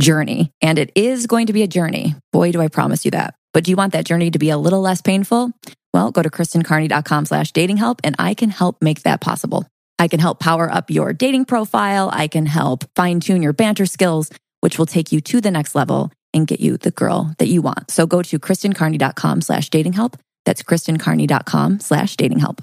journey. And it is going to be a journey. Boy, do I promise you that. But do you want that journey to be a little less painful? Well, go to kristencarney.com slash dating help and I can help make that possible. I can help power up your dating profile. I can help fine tune your banter skills, which will take you to the next level and get you the girl that you want. So go to kristencarney.com slash dating help. That's kristencarney.com slash dating help.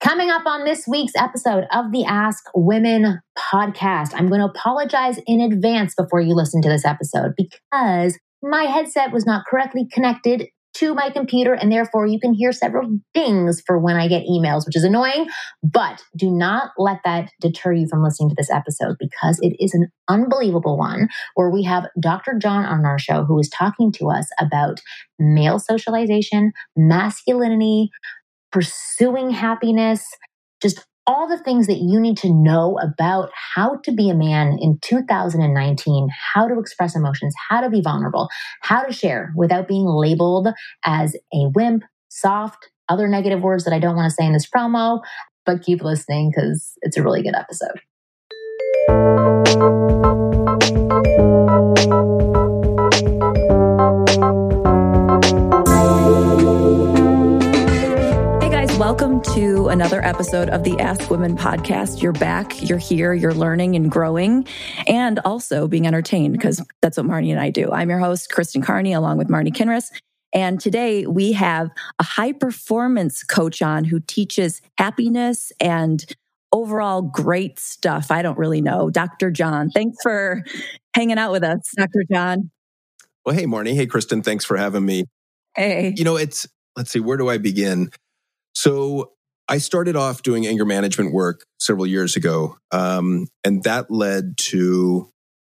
Coming up on this week's episode of the Ask Women podcast, I'm going to apologize in advance before you listen to this episode because my headset was not correctly connected to my computer, and therefore you can hear several dings for when I get emails, which is annoying. But do not let that deter you from listening to this episode because it is an unbelievable one where we have Dr. John on our show who is talking to us about male socialization, masculinity, pursuing happiness, just all the things that you need to know about how to be a man in 2019, how to express emotions, how to be vulnerable, how to share without being labeled as a wimp, soft, other negative words that I don't want to say in this promo. But keep listening because it's a really good episode. Welcome to another episode of the Ask Women podcast. You're back, you're here, you're learning and growing, and also being entertained because that's what Marnie and I do. I'm your host, Kristen Carney, along with Marnie Kinrys. And today we have a high performance coach on who teaches happiness and overall great stuff. I don't really know. Dr. John, thanks for hanging out with us, Dr. John. Well, hey, Marnie. Hey, Kristen. Thanks for having me. Hey. You know, it's, let's see, where do I begin? So I started off doing anger management work several years ago, um, and that led to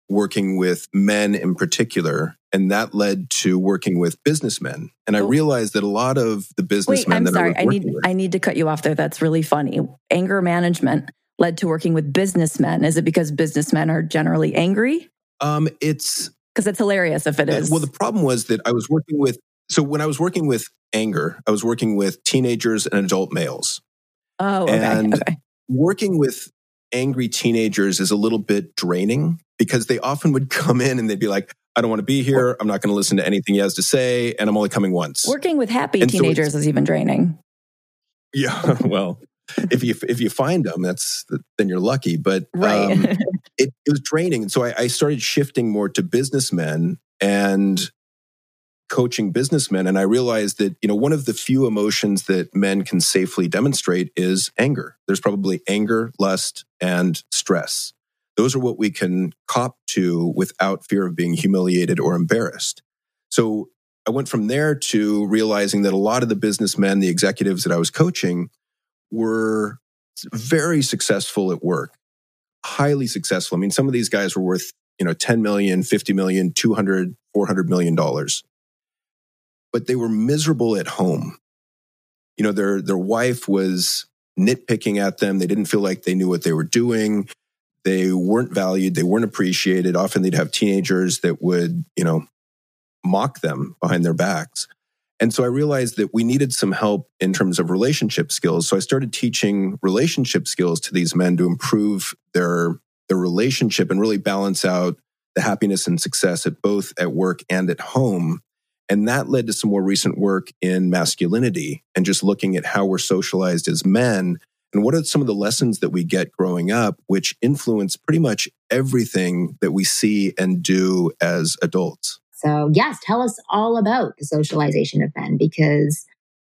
working with men in particular, and that led to working with businessmen. And I realized that a lot of the businessmen Wait, I'm that sorry, I, I need with, I need to cut you off there. That's really funny. Anger management led to working with businessmen. Is it because businessmen are generally angry? Um, it's because it's hilarious if it is. Well, the problem was that I was working with so when I was working with anger, I was working with teenagers and adult males. Oh, okay. And okay. working with angry teenagers is a little bit draining because they often would come in and they'd be like, I don't want to be here. I'm not going to listen to anything he has to say. And I'm only coming once. Working with happy and teenagers so is even draining. Yeah. Well, if you, if you find them, that's, then you're lucky. But right. um, it, it was draining. And so I, I started shifting more to businessmen and coaching businessmen and i realized that you know one of the few emotions that men can safely demonstrate is anger. There's probably anger lust and stress. Those are what we can cop to without fear of being humiliated or embarrassed. So i went from there to realizing that a lot of the businessmen the executives that i was coaching were very successful at work highly successful. I mean some of these guys were worth you know 10 million 50 million 200 400 million dollars but they were miserable at home. You know, their their wife was nitpicking at them. They didn't feel like they knew what they were doing. They weren't valued. They weren't appreciated. Often they'd have teenagers that would, you know, mock them behind their backs. And so I realized that we needed some help in terms of relationship skills. So I started teaching relationship skills to these men to improve their their relationship and really balance out the happiness and success at both at work and at home. And that led to some more recent work in masculinity and just looking at how we're socialized as men and what are some of the lessons that we get growing up, which influence pretty much everything that we see and do as adults. So, yes, tell us all about the socialization of men because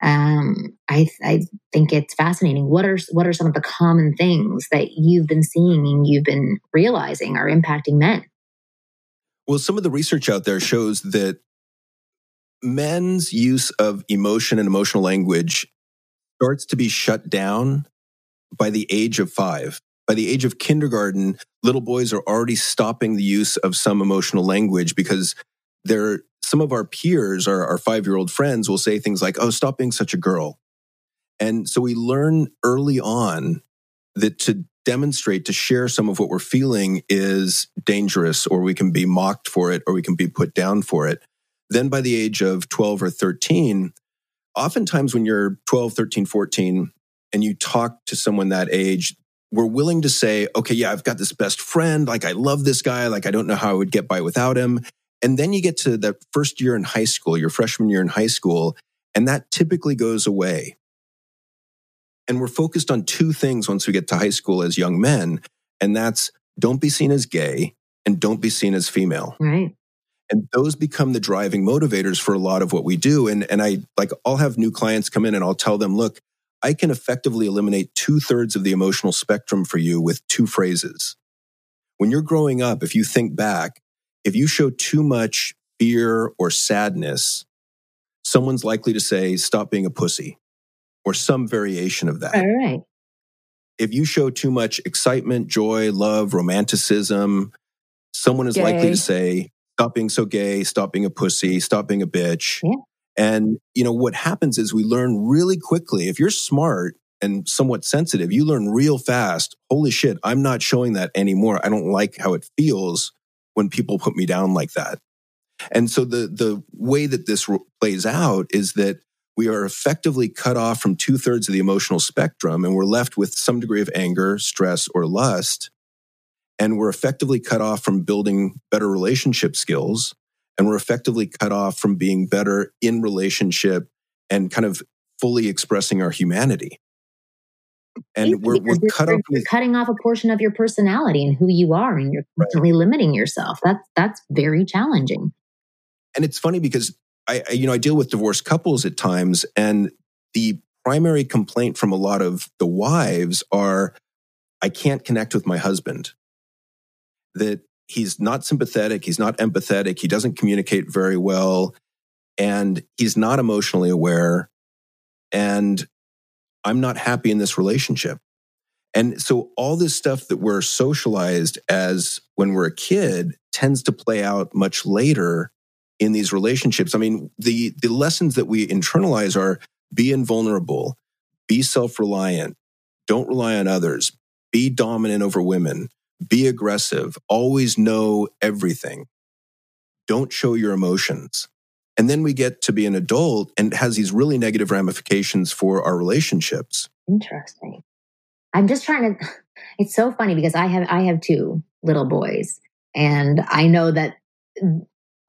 um, I, I think it's fascinating. What are what are some of the common things that you've been seeing and you've been realizing are impacting men? Well, some of the research out there shows that men's use of emotion and emotional language starts to be shut down by the age of five. By the age of kindergarten, little boys are already stopping the use of some emotional language because they're some of our peers, our, our five year old friends, will say things like, Oh, stop being such a girl. And so we learn early on that to demonstrate, to share some of what we're feeling is dangerous, or we can be mocked for it, or we can be put down for it. Then by the age of 12 or 13, oftentimes when you're 12, 13, 14, and you talk to someone that age, we're willing to say, okay, yeah, I've got this best friend. Like, I love this guy. Like, I don't know how I would get by without him. And then you get to that first year in high school, your freshman year in high school, and that typically goes away. And we're focused on two things once we get to high school as young men, and that's don't be seen as gay and don't be seen as female. Right. And those become the driving motivators for a lot of what we do. And, and I like, I'll have new clients come in and I'll tell them, look, I can effectively eliminate two thirds of the emotional spectrum for you with two phrases. When you're growing up, if you think back, if you show too much fear or sadness, someone's likely to say, stop being a pussy or some variation of that. All right. If you show too much excitement, joy, love, romanticism, someone is gay. likely to say, stop being so gay, stop being a pussy, stop being a bitch. Yeah. And, you know, what happens is we learn really quickly. If you're smart and somewhat sensitive, you learn real fast. Holy shit, I'm not showing that anymore. I don't like how it feels when people put me down like that. And so the, the way that this plays out is that we are effectively cut off from two thirds of the emotional spectrum and we're left with some degree of anger, stress, or lust. And we're effectively cut off from building better relationship skills and we're effectively cut off from being better in relationship and kind of fully expressing our humanity. And we're, we're cut off you're cutting off a portion of your personality and who you are, and you're constantly right. limiting yourself. That's that's very challenging. And it's funny because I, I, you know, I deal with divorced couples at times, and the primary complaint from a lot of the wives are, I can't connect with my husband. That he's not sympathetic, he's not empathetic, he doesn't communicate very well, and he's not emotionally aware. And I'm not happy in this relationship. And so all this stuff that we're socialized as when we're a kid tends to play out much later in these relationships. I mean, the the lessons that we internalize are be invulnerable, be self-reliant, don't rely on others, be dominant over women, be aggressive, always know everything. Don't show your emotions. And then we get to be an adult and it has these really negative ramifications for our relationships. Interesting. I'm just trying to it's so funny because I have I have two little boys and I know that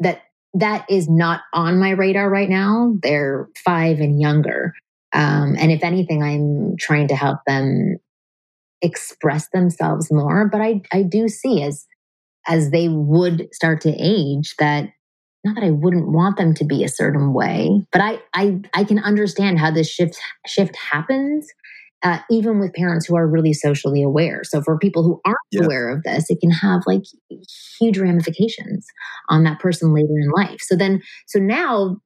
that that is not on my radar right now. They're 5 and younger. Um, and if anything, I'm trying to help them express themselves more. But I, I do see as as they would start to age that not that I wouldn't want them to be a certain way, but I I I can understand how this shift shift happens. Uh, even with parents who are really socially aware. So for people who aren't yeah. aware of this, it can have like huge ramifications on that person later in life. So then, so now,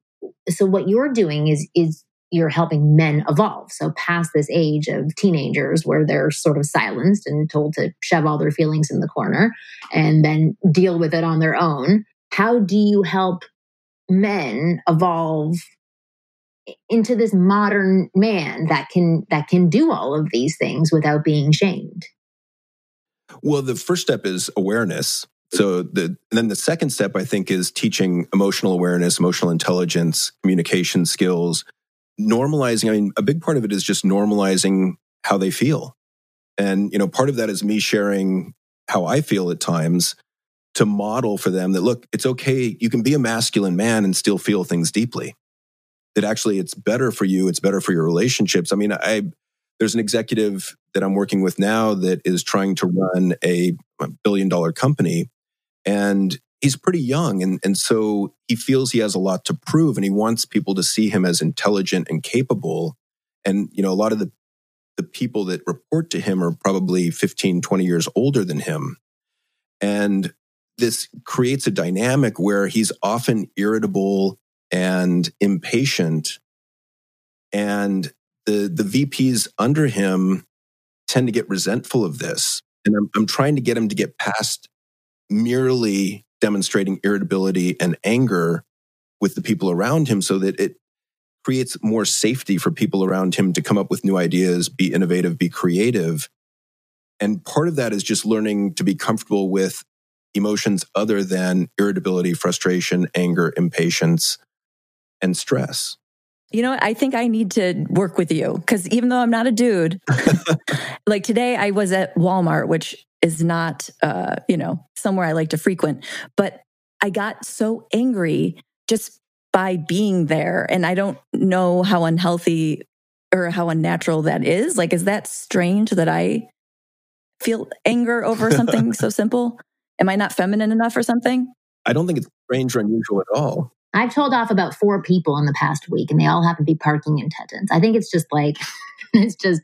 so what you're doing is is you're helping men evolve. So past this age of teenagers where they're sort of silenced and told to shove all their feelings in the corner and then deal with it on their own. How do you help men evolve into this modern man that can that can do all of these things without being shamed? Well, the first step is awareness. So the then the second step I think is teaching emotional awareness, emotional intelligence, communication skills, normalizing. I mean, a big part of it is just normalizing how they feel. And you know, part of that is me sharing how I feel at times to model for them that look, it's okay, you can be a masculine man and still feel things deeply. That actually it's better for you, it's better for your relationships. I mean, I there's an executive that I'm working with now that is trying to run a billion dollar company and he's pretty young. And, and so he feels he has a lot to prove and he wants people to see him as intelligent and capable. And, you know, a lot of the, the people that report to him are probably 15, 20 years older than him. And this creates a dynamic where he's often irritable and impatient. And the, the VPs under him tend to get resentful of this. And I'm, I'm trying to get him to get past merely demonstrating irritability and anger with the people around him so that it creates more safety for people around him to come up with new ideas, be innovative, be creative. And part of that is just learning to be comfortable with emotions other than irritability, frustration, anger, impatience, and stress. You know? I think I need to work with you because even though I'm not a dude, like today I was at Walmart, which is not, uh, you know, somewhere I like to frequent. But I got so angry just by being there. And I don't know how unhealthy or how unnatural that is. Like, is that strange that I feel anger over something so simple? Am I not feminine enough or something? I don't think it's strange or unusual at all. I've told off about four people in the past week, and they all happen to be parking attendants. I think it's just like, it's just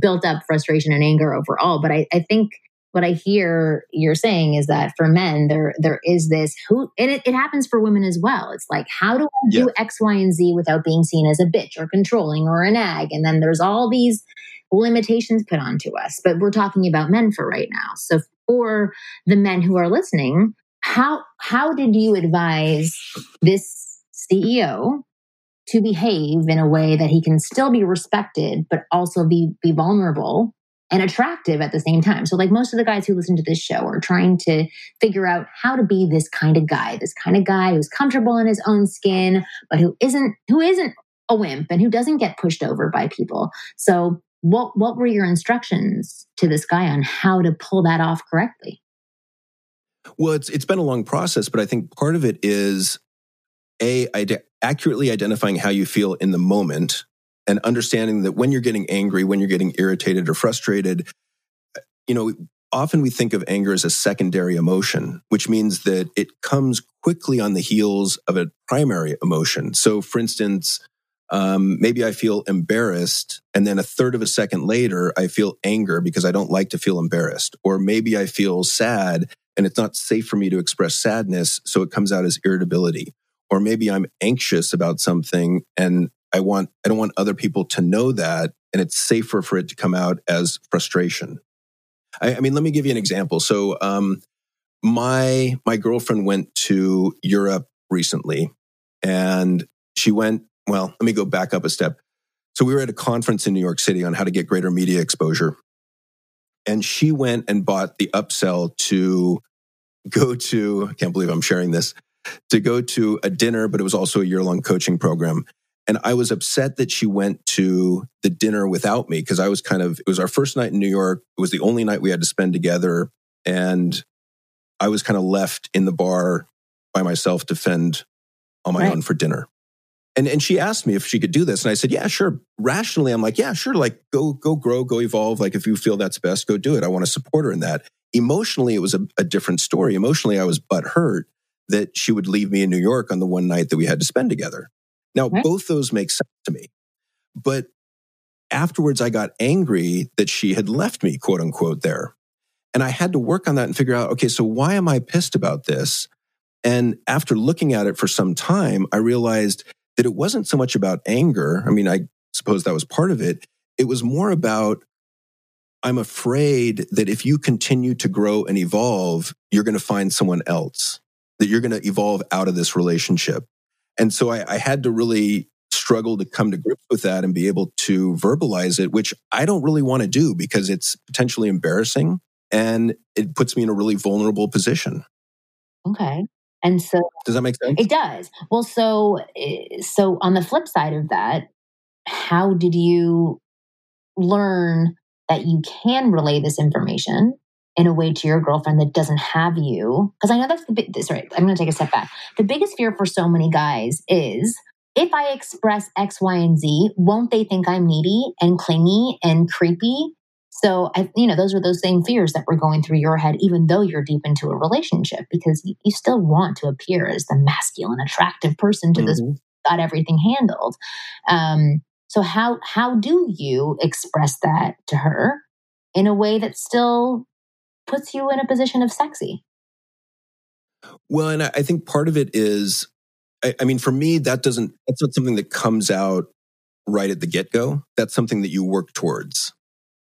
built up frustration and anger overall. But I, I think what I hear you're saying is that for men, there there is this who, and it, it happens for women as well. It's like, how do I do yeah. X, Y, and Z without being seen as a bitch or controlling or a nag? And then there's all these limitations put onto us. But we're talking about men for right now. So for the men who are listening, how how did you advise this CEO to behave in a way that he can still be respected, but also be be vulnerable and attractive at the same time. So, like most of the guys who listen to this show are trying to figure out how to be this kind of guy, this kind of guy who's comfortable in his own skin, but who isn't who isn't a wimp and who doesn't get pushed over by people. So, what what were your instructions to this guy on how to pull that off correctly? Well, it's it's been a long process, but I think part of it is a accurately identifying how you feel in the moment and understanding that when you're getting angry, when you're getting irritated or frustrated, you know, often we think of anger as a secondary emotion, which means that it comes quickly on the heels of a primary emotion. So, for instance, um, maybe I feel embarrassed, and then a third of a second later, I feel anger because I don't like to feel embarrassed. Or maybe I feel sad, and it's not safe for me to express sadness, so it comes out as irritability. Or maybe I'm anxious about something, and I want, I don't want other people to know that. And it's safer for it to come out as frustration. I, I mean, let me give you an example. So, um, my, my girlfriend went to Europe recently and she went, well, let me go back up a step. So we were at a conference in New York City on how to get greater media exposure. And she went and bought the upsell to go to, I can't believe I'm sharing this, to go to a dinner, but it was also a year long coaching program. And I was upset that she went to the dinner without me because I was kind of, it was our first night in New York. It was the only night we had to spend together. And I was kind of left in the bar by myself to fend on my right. own for dinner. And, and she asked me if she could do this. And I said, yeah, sure. Rationally, I'm like, yeah, sure. Like go, go grow, go evolve. Like if you feel that's best, go do it. I want to support her in that. Emotionally, it was a, a different story. Emotionally, I was butt hurt that she would leave me in New York on the one night that we had to spend together. Now, okay. both those make sense to me. But afterwards, I got angry that she had left me, quote unquote, there. And I had to work on that and figure out, okay, so why am I pissed about this? And after looking at it for some time, I realized that it wasn't so much about anger. I mean, I suppose that was part of it. It was more about I'm afraid that if you continue to grow and evolve, you're going to find someone else, that you're going to evolve out of this relationship. And so I, I had to really struggle to come to grips with that and be able to verbalize it, which I don't really want to do because it's potentially embarrassing and it puts me in a really vulnerable position. Okay. And so Does that make sense? it does. Well, so eh, so on the flip side of that, how did you learn that you can relay this information in a way to your girlfriend that doesn't have you? Because I know that's the big. Sorry, I'm going to take a step back. The biggest fear for so many guys is if I express X, Y, and Z, won't they think I'm needy and clingy and creepy? So I, you know, those are those same fears that were going through your head, even though you're deep into a relationship, because you, you still want to appear as the masculine, attractive person to this Mhm. got everything handled. Um, so how how do you express that to her in a way that still puts you in a position of sexy? Well, and I think part of it is, I, I mean, for me, that doesn't, that's not something that comes out right at the get go. That's something that you work towards.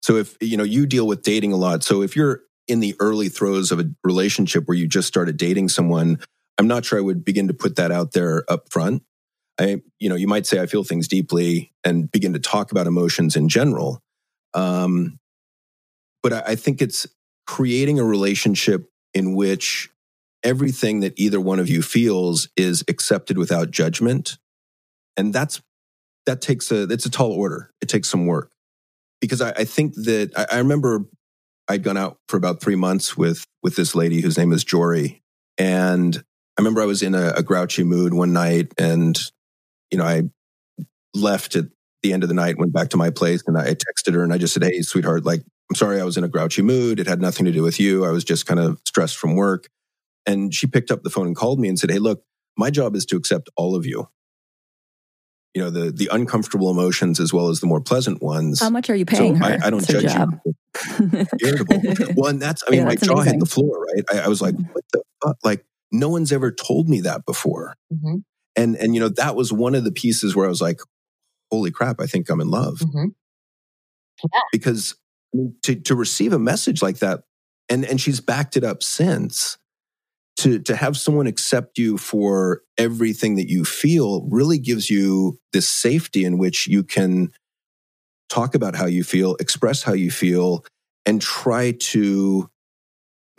So if, you know, you deal with dating a lot. So if you're in the early throes of a relationship where you just started dating someone, I'm not sure I would begin to put that out there up front. I, you know, you might say I feel things deeply and begin to talk about emotions in general. Um, but I, I think it's creating a relationship in which everything that either one of you feels is accepted without judgment. And that's that takes a it's a tall order. It takes some work. Because i, I think that I, I remember i'd gone out for about three months with with this lady whose name is jory. And i remember i was in a, a grouchy mood one night and you know i left at the end of the night went back to my place and i texted her and i just said hey sweetheart like i'm sorry i was in a grouchy mood it had nothing to do with you i was just kind of stressed from work and she picked up the phone and called me and said, Hey, look, my job is to accept all of you. You know, the, the uncomfortable emotions as well as the more pleasant ones. How much are you paying so her? I, I don't judge job. you. Irritable. Well, and that's, I mean, Yeah, my jaw hit the floor, right? I, I was like, what the fuck? Like, no one's ever told me that before. Mm-hmm. And, and, you know, that was one of the pieces where I was like, holy crap, I think I'm in love Mm-hmm. because to to receive a message like that, and and she's backed it up since. To to have someone accept you for everything that you feel really gives you this safety in which you can talk about how you feel, express how you feel, and try to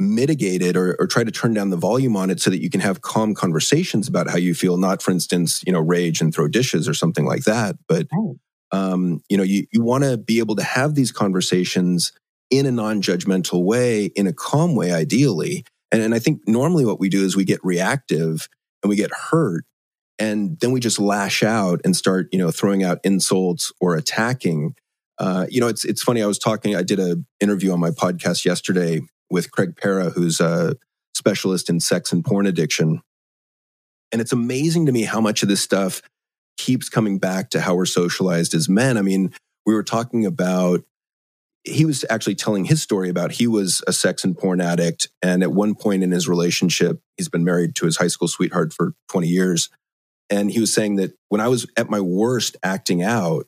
mitigate it or, or try to turn down the volume on it so that you can have calm conversations about how you feel not for instance you know rage and throw dishes or something like that. But Right. um, you know you, you want to be able to have these conversations in a non-judgmental way in a calm way ideally. And, and i think normally what we do is we get reactive and we get hurt and then we just lash out and start you know throwing out insults or attacking. Uh, you know it's it's funny i was talking i did a interview on my podcast yesterday with craig Perra, who's a specialist in sex and porn addiction and it's amazing to me how much of this stuff keeps coming back to how we're socialized as men. I mean, we were talking about, he was actually telling his story about he was a sex and porn addict. And at one point in his relationship, he's been married to his high school sweetheart for 20 years. And he was saying that when I was at my worst acting out,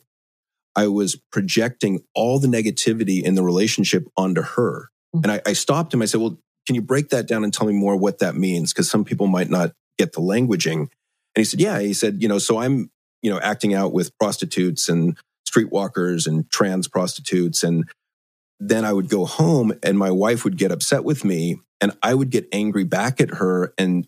I was projecting all the negativity in the relationship onto her. And I, I stopped him. I said, Well, can you break that down and tell me more what that means? Because some people might not get the languaging. And he said, Yeah. He said, You know, so I'm, you know, acting out with prostitutes and streetwalkers and trans prostitutes. And then I would go home and my wife would get upset with me and I would get angry back at her and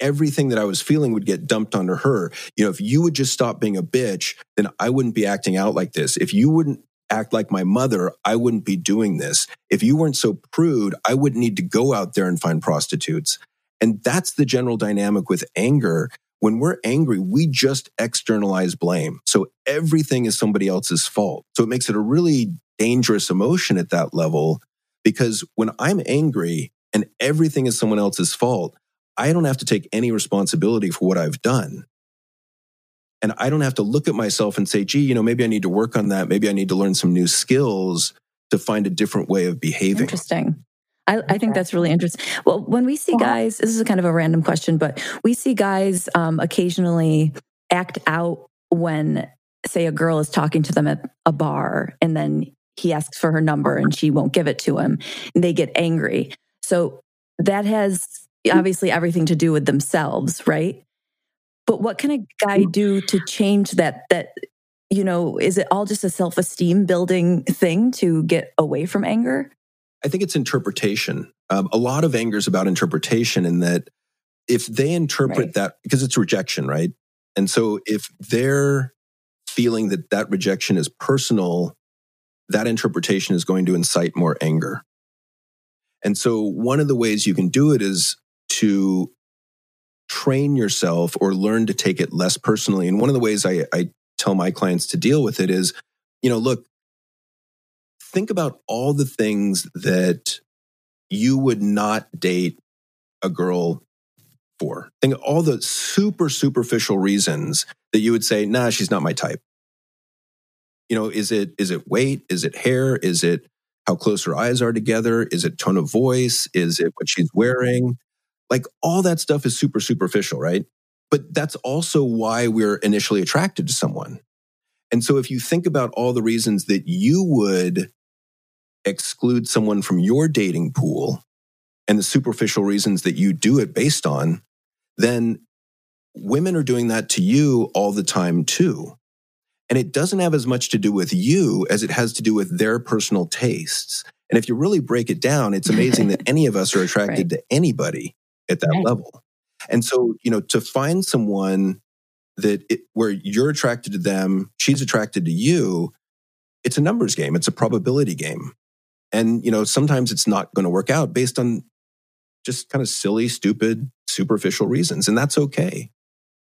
everything that I was feeling would get dumped onto her. You know, if you would just stop being a bitch, then I wouldn't be acting out like this. If you wouldn't act like my mother, I wouldn't be doing this. If you weren't so prude, I wouldn't need to go out there and find prostitutes. And that's the general dynamic with anger. When we're angry, we just externalize blame. So everything is somebody else's fault. So it makes it a really dangerous emotion at that level because when I'm angry and everything is someone else's fault, I don't have to take any responsibility for what I've done. And I don't have to look at myself and say, gee, you know, maybe I need to work on that. Maybe I need to learn some new skills to find a different way of behaving. Interesting. I, I think that's really interesting. Well, when we see guys, this is a kind of a random question, but we see guys um, occasionally act out when, say, a girl is talking to them at a bar and then he asks for her number and she won't give it to him and they get angry. So that has obviously everything to do with themselves, right? But what can a guy do to change that? That, you know, is it all just a self esteem building thing to get away from anger? I think it's interpretation. Um, a lot of anger is about interpretation, in that if they interpret Right. that because it's rejection, right? And so if they're feeling that that rejection is personal, that interpretation is going to incite more anger. And so one of the ways you can do it is to train yourself or learn to take it less personally. And one of the ways I, I tell my clients to deal with it is, you know, look, think about all the things that you would not date a girl for. Think all the super superficial reasons that you would say, nah, she's not my type. You know, is it is it weight? Is it hair? Is it how close her eyes are together? Is it tone of voice? Is it what she's wearing? Like all that stuff is super superficial, right? But that's also why we're initially attracted to someone. And so if you think about all the reasons that you would exclude someone from your dating pool and the superficial reasons that you do it based on, then women are doing that to you all the time too. And it doesn't have as much to do with you as it has to do with their personal tastes. And if you really break it down, it's amazing that any of us are attracted to anybody at that Right. level. And so, you know, to find someone that it, where you're attracted to them, she's attracted to you, it's a numbers game, it's a probability game. And, you know, sometimes it's not going to work out based on just kind of silly, stupid, superficial reasons. And that's okay.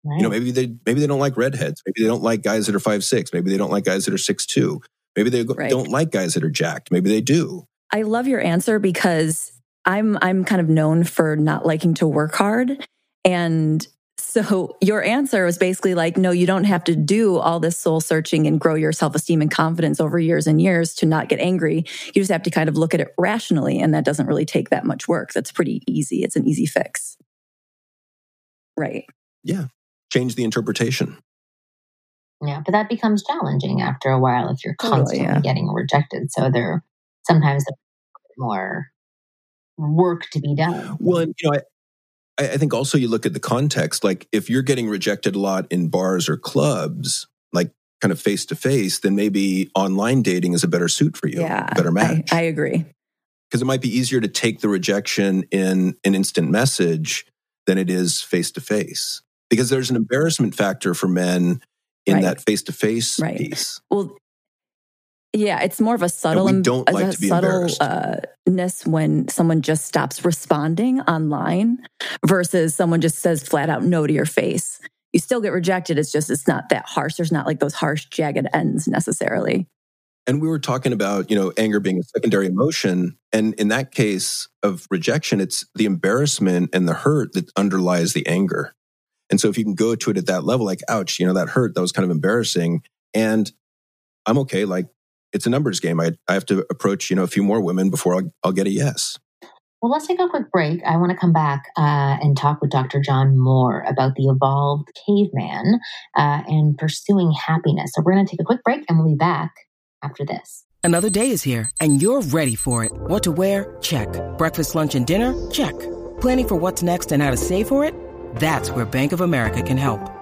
Right. You know, maybe they maybe they don't like redheads. Maybe they don't like guys that are five six. Maybe they don't like guys that are six two. Maybe they Right. don't like guys that are jacked. Maybe they do. I love your answer because I'm I'm kind of known for not liking to work hard and so your answer was basically like no you don't have to do all this soul searching and grow your self-esteem and confidence over years and years to not get angry you just have to kind of look at it rationally and that doesn't really take that much work that's pretty easy it's an easy fix right Yeah. Change the interpretation. Yeah, but that becomes challenging after a while if you're Totally, constantly yeah. getting rejected. So there sometimes there's more work to be done. Well, and you know, I, I think also you look at the context. Like if you're getting rejected a lot in bars or clubs, like kind of face to face, then maybe online dating is a better suit for you, yeah better match. I agree Because it might be easier to take the rejection in an instant message than it is face to face. Because there's an embarrassment factor for men in Right. that face to face piece. Well, yeah, it's more of a subtle, we don't a like to be subtle embarrassed. uh, when someone just stops responding online versus someone just says flat out no to your face. You still get rejected. It's just it's not that harsh. There's not like those harsh, jagged ends necessarily. And we were talking about, you know, anger being a secondary emotion. And in that case of rejection, it's the embarrassment and the hurt that underlies the anger. And so if you can go to it at that level, like, ouch, you know, that hurt, that was kind of embarrassing. And I'm okay. Like, it's a numbers game. I, I have to approach, you know, a few more women before I'll, I'll get a yes. Well, let's take a quick break. I want to come back uh, and talk with Dr. John Moore about the evolved caveman uh, and pursuing happiness. So we're going to take a quick break and we'll be back after this. Another day is here, and you're ready for it. What to wear? Check. Breakfast, lunch, and dinner? Check. Planning for what's next and how to save for it? That's where Bank of America can help.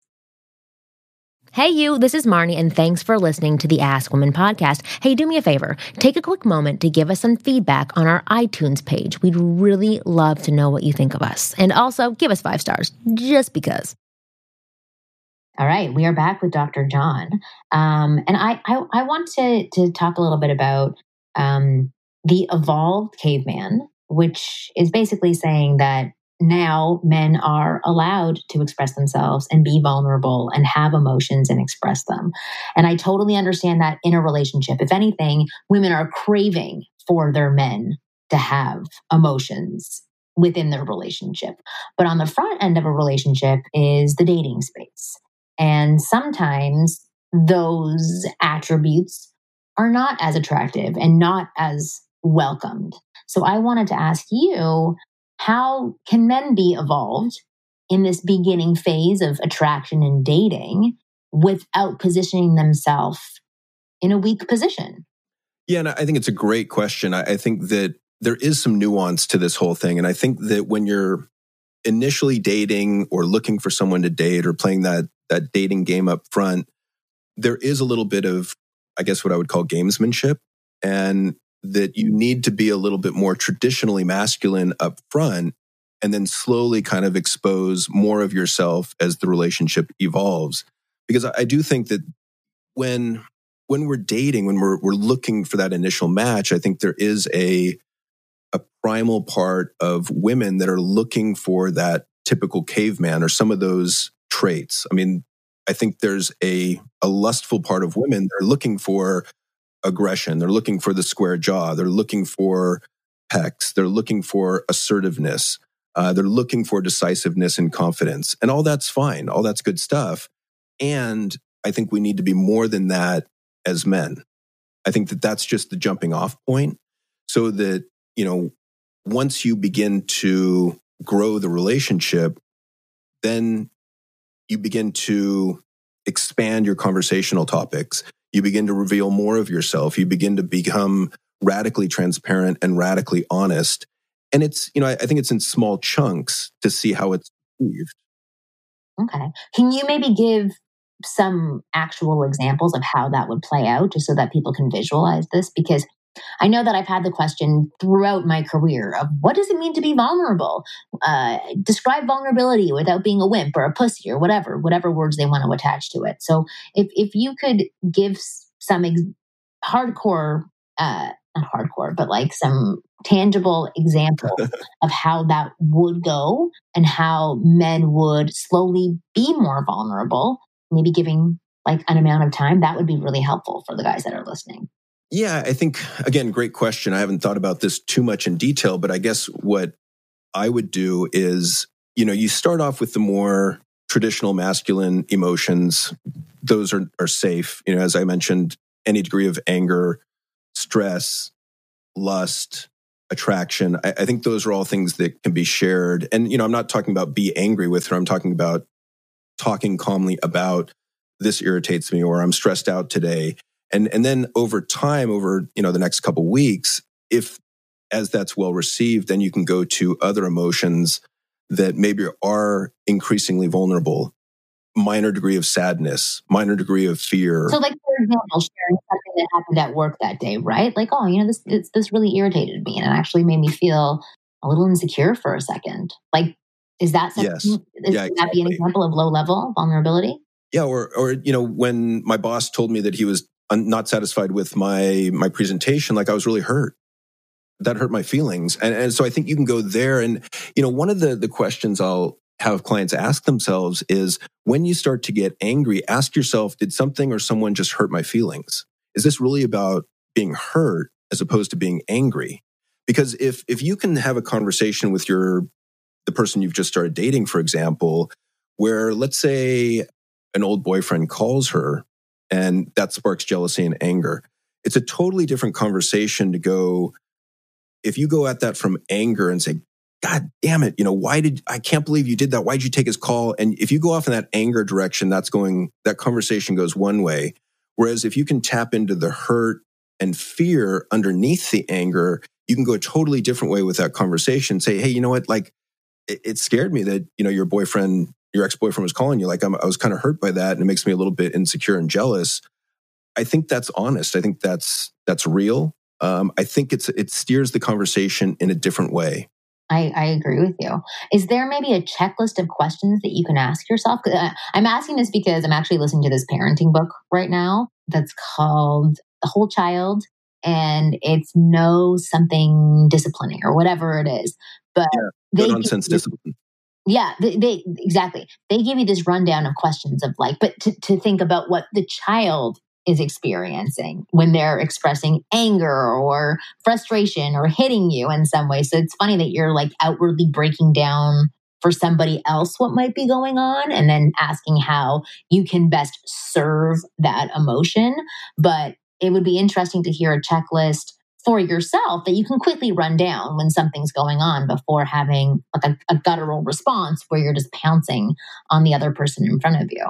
Hey, you, this is Marnie, and thanks for listening to the Ask Women podcast. Hey, do me a favor. Take a quick moment to give us some feedback on our iTunes page. We'd really love to know what you think of us. And also, give us five stars, just because. All right, we are back with Dr. John, um, and I, I I want to to talk a little bit about um, the evolved caveman, which is basically saying that now men are allowed to express themselves and be vulnerable and have emotions and express them. And I totally understand that in a relationship. If anything, women are craving for their men to have emotions within their relationship. But on the front end of a relationship is the dating space. And sometimes those attributes are not as attractive and not as welcomed. So I wanted to ask you how can men be evolved in this beginning phase of attraction and dating without positioning themselves in a weak position? Yeah, and I think it's a great question. I, think that there is some nuance to this whole thing. And I think that when you're initially dating or looking for someone to date or playing that that dating game up front, there is a little bit of, I guess, what I would call gamesmanship, and that you need to be a little bit more traditionally masculine up front and then slowly kind of expose more of yourself as the relationship evolves. Because I do think that when when we're dating, when we're we're looking for that initial match, I think there is a a primal part of women that are looking for that typical caveman or some of those traits. I mean, I think there's a a lustful part of women they're looking for aggression, they're looking for the square jaw, they're looking for pecs, they're looking for assertiveness. Uh, they're looking for decisiveness and confidence. And all that's fine. All that's good stuff. And I think we need to be more than that as men. I think that that's just the jumping off point so that, you know, once you begin to grow the relationship, then you begin to expand your conversational topics. You begin to reveal more of yourself. You begin to become radically transparent and radically honest and it's you know I, I think it's in small chunks to see how it's achieved. Okay, can you maybe give some actual examples of how that would play out, just so that people can visualize this? Because I know that I've had the question throughout my career of what does it mean to be vulnerable? Uh, describe vulnerability without being a wimp or a pussy or whatever, whatever words they want to attach to it. So if if you could give some ex- hardcore uh, not hardcore, but like some tangible example of how that would go and how men would slowly be more vulnerable, maybe giving like an amount of time, that would be really helpful for the guys that are listening. Yeah, I think, again, great question. I haven't thought about this too much in detail, but I guess what I would do is, you know, you start off with the more traditional masculine emotions. Those are, are safe. You know, as I mentioned, any degree of anger, stress, lust, attraction. I, I, think those are all things that can be shared. And, you know, I'm not talking about be angry with her. I'm talking about talking calmly about this irritates me or I'm stressed out today. And, and then over time, over, you know, the next couple weeks, if as that's well received, then you can go to other emotions that maybe are increasingly vulnerable minor degree of sadness, minor degree of fear. So, like for example, sharing something that happened at work that day, right? Like, oh, you know, this this, this really irritated me, and it actually made me feel a little insecure for a second. Like, is that something? Yes. Is, yeah, exactly. that be an example of low level vulnerability? Yeah, or or you know, when my boss told me that he was not satisfied with my my presentation, like I was really hurt. That hurt my feelings, and and so I think you can go there. And you know, one of the the questions I'll have clients ask themselves is when you start to get angry, ask yourself, did something or someone just hurt my feelings? Is this really about being hurt as opposed to being angry? Because if, if you can have a conversation with your, the person you've just started dating, for example, where let's say an old boyfriend calls her and that sparks jealousy and anger. It's a totally different conversation to go, if you go at that from anger and say, God damn it, you know, why did I can't believe you did that? Why did you take his call? And if you go off in that anger direction, that's going that conversation goes one way. Whereas if you can tap into the hurt and fear underneath the anger, you can go a totally different way with that conversation. Say, hey, you know what? Like, it, it scared me that you know your boyfriend, your ex boyfriend, was calling you. Like, I'm, I was kind of hurt by that, and it makes me a little bit insecure and jealous. I think that's honest. I think that's that's real. Um, I think it's it steers the conversation in a different way. I, I, agree with you. Is there maybe a checklist of questions that you can ask yourself? Uh, I'm asking this because I'm actually listening to this parenting book right now that's called The Whole Child, and it's no something disciplining or whatever it is. But yeah, they nonsense discipline. Yeah, they, they, exactly. They give you this rundown of questions of like, but to, to think about what the child is experiencing when they're expressing anger or frustration or hitting you in some way. So it's funny that you're like outwardly breaking down for somebody else what might be going on and then asking how you can best serve that emotion. But it would be interesting to hear a checklist for yourself that you can quickly run down when something's going on before having like a, a guttural response where you're just pouncing on the other person in front of you.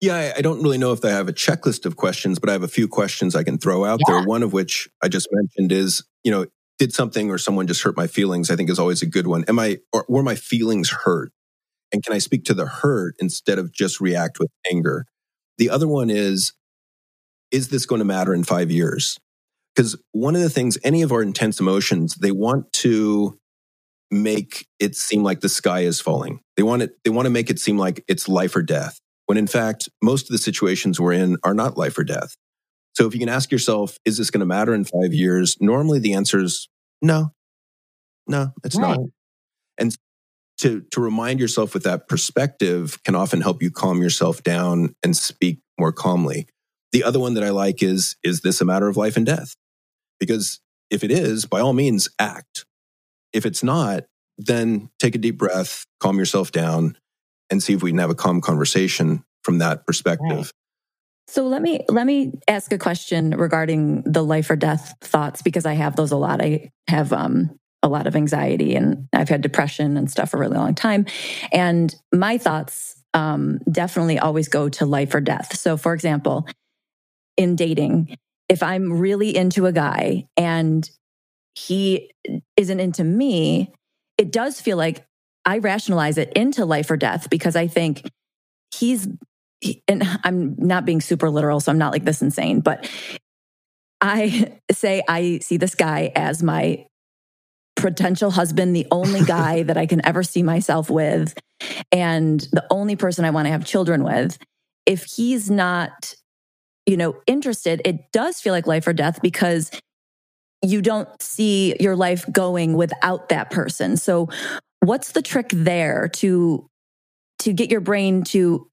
Yeah, I don't really know if I have a checklist of questions, but I have a few questions I can throw out yeah. there. One of which I just mentioned is, you know, did something or someone just hurt my feelings? I think is always a good one. Am I, or were my feelings hurt? And can I speak to the hurt instead of just react with anger? The other one is, is this going to matter in five years? Because one of the things, any of our intense emotions, they want to make it seem like the sky is falling. They want it, they want to make it seem like it's life or death when in fact, most of the situations we're in are not life or death. So if you can ask yourself, is this going to matter in five years? Normally the answer is no, no, it's right. not. And to, to remind yourself with that perspective can often help you calm yourself down and speak more calmly. The other one that I like is, is this a matter of life and death? Because if it is, by all means, act. If it's not, then take a deep breath, calm yourself down, and see if we can have a calm conversation from that perspective. Right. So let me let me ask a question regarding the life or death thoughts because I have those a lot. I have um, a lot of anxiety and I've had depression and stuff for a really long time. And my thoughts um, definitely always go to life or death. So, for example, in dating, if I'm really into a guy and he isn't into me, it does feel like I rationalize it into life or death because I think he's, and I'm not being super literal, so I'm not like this insane, but I say I see this guy as my potential husband, the only guy that I can ever see myself with, and the only person I want to have children with. If he's not, you know, interested, it does feel like life or death because you don't see your life going without that person. So What's the trick there to to get your brain to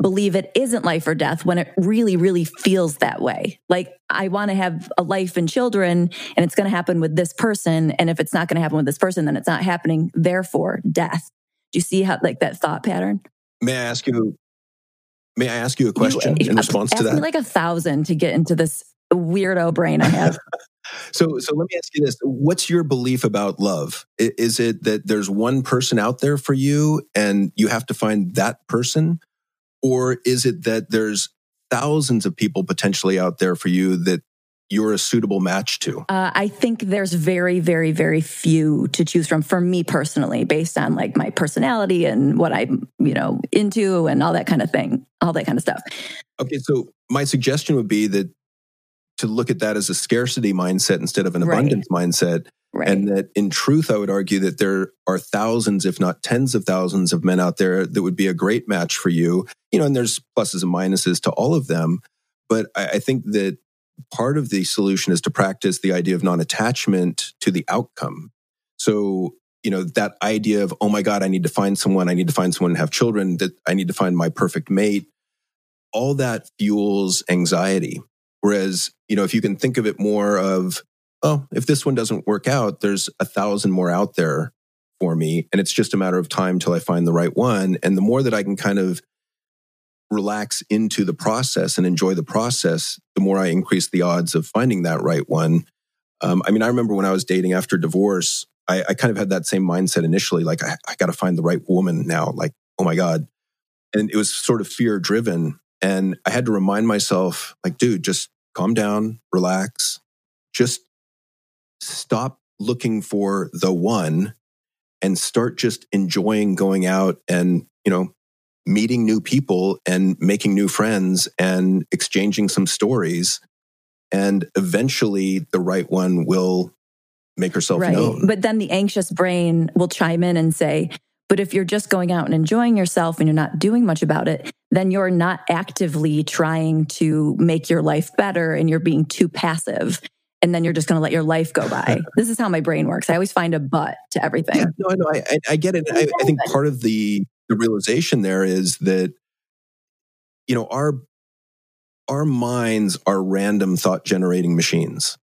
believe it isn't life or death when it really really feels that way? Like i want to have a life and children and it's going to happen with this person and if it's not going to happen with this person then it's not happening. Therefore death. Do you see how like that thought pattern? May i ask you may i ask you a uh, question you, in response to that? like a thousand to get into this weirdo brain i have. So, so let me ask you this: What's your belief about love? Is it that there's one person out there for you, and you have to find that person, or is it that there's thousands of people potentially out there for you that you're a suitable match to? Uh, I think there's very, very, very few to choose from for me personally, based on like my personality and what I'm, you know, into and all that kind of thing, all that kind of stuff. Okay, so my suggestion would be that to look at that as a scarcity mindset instead of an right. abundance mindset. Right. And that in truth, I would argue that there are thousands, if not tens of thousands of men out there that would be a great match for you. You know, and there's pluses and minuses to all of them. But I, I think that part of the solution is to practice the idea of non attachment to the outcome. So, you know, that idea of, oh my God, I need to find someone, I need to find someone and have children, that I need to find my perfect mate, all that fuels anxiety. Whereas, you know, if you can think of it more of, oh, if this one doesn't work out, there's a thousand more out there for me. And it's just a matter of time till I find the right one. And the more that I can kind of relax into the process and enjoy the process, the more I increase the odds of finding that right one. Um, I mean, I remember when I was dating after divorce, I, I kind of had that same mindset initially, like, I, I got to find the right woman now. Like, oh my God. And it was sort of fear driven. And I had to remind myself, like, dude, just calm down, relax, just stop looking for the one and start just enjoying going out and, you know, meeting new people and making new friends and exchanging some stories. And eventually the right one will make herself right. known. But then the anxious brain will chime in and say, but if you're just going out and enjoying yourself and you're not doing much about it, then you're not actively trying to make your life better and you're being too passive. And then you're just going to let your life go by. this is how my brain works. I always find a but to everything. Yeah, no, no, I, I get it. I, I think part of the, the realization there is that, you know, our our minds are random thought generating machines.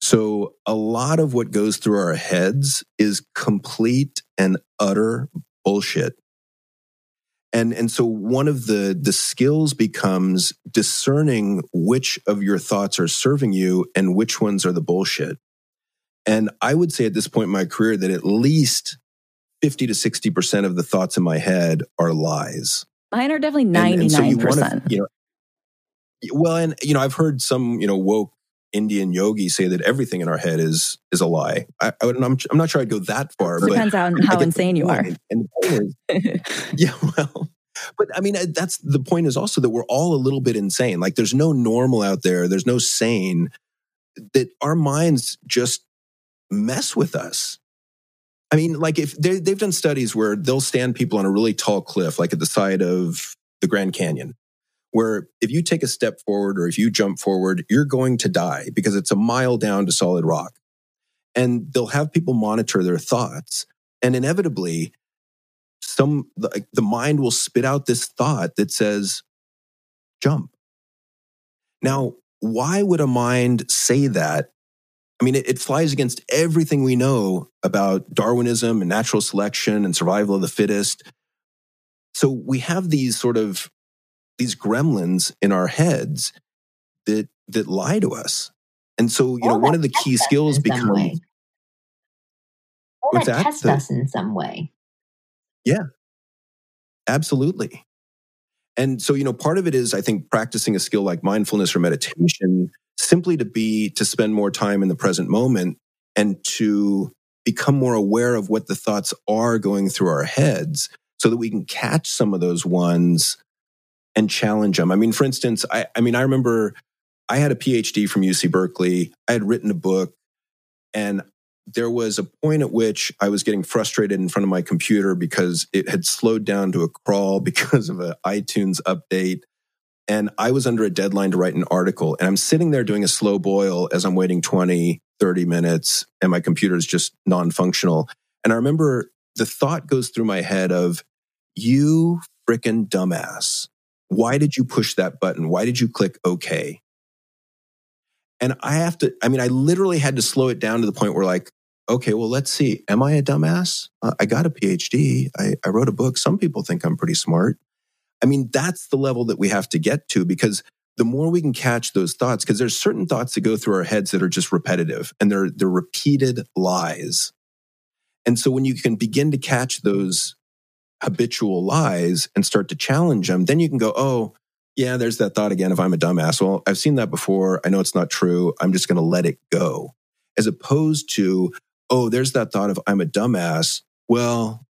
So a lot of what goes through our heads is complete and utter bullshit. And, and so one of the, the skills becomes discerning which of your thoughts are serving you and which ones are the bullshit. And I would say at this point in my career that at least 50 to 60% of the thoughts in my head are lies. Mine are definitely And- and 99%. so you wanna, you know, well, and you know, I've heard some, you know, woke Indian yogi say that everything in our head is is a lie. I, I, am I'm not sure I'd go that far, but it Depends on how insane you are. And the point is, yeah, well, but I mean, uh, that's the point is also that we're all a little bit insane. Like, there's no normal out there. There's no sane. That our minds just mess with us. I mean, like if they, they've done studies where they'll stand people on a really tall cliff, like at the side of the Grand Canyon, where if you take a step forward or if you jump forward, you're going to die because it's a mile down to solid rock. And they'll have people monitor their thoughts. And inevitably, some the, the mind will spit out this thought that says, jump. Now, why would a mind say that? I mean, it, it flies against everything we know about Darwinism and natural selection and survival of the fittest. So we have these sort of these gremlins in our heads that that lie to us. And so, you know, one of the key skills becomes way. Or What's that? test The- us in some way. Yeah. Absolutely. And so, you know, part of it is, I think, practicing a skill like mindfulness or meditation simply to be, to spend more time in the present moment and to become more aware of what the thoughts are going through our heads so that we can catch some of those ones and challenge them. I mean, for instance, I, I mean, I remember I had a PhD from UC Berkeley. I had written a book and there was a point at which I was getting frustrated in front of my computer because it had slowed down to a crawl because of an iTunes update. And I was under a deadline to write an article. And I'm sitting there doing a slow boil as I'm waiting 20, 30 minutes, and my computer is just non functional. And I remember the thought goes through my head of, you frickin' dumbass. Why did you push that button? Why did you click OK? And I have to, I mean, I literally had to slow it down to the point where, like, okay, well, let's see. Am I a dumbass? Uh, I got a PhD. I, I wrote a book. Some people think I'm pretty smart. I mean, that's the level that we have to get to because the more we can catch those thoughts, because there's certain thoughts that go through our heads that are just repetitive and they're, they're repeated lies. And so when you can begin to catch those habitual lies and start to challenge them, then you can go, oh, yeah, there's that thought again. If I'm a dumbass, well, I've seen that before. I know it's not true. I'm just going to let it go. As opposed to, oh, there's that thought of I'm a dumbass. Well,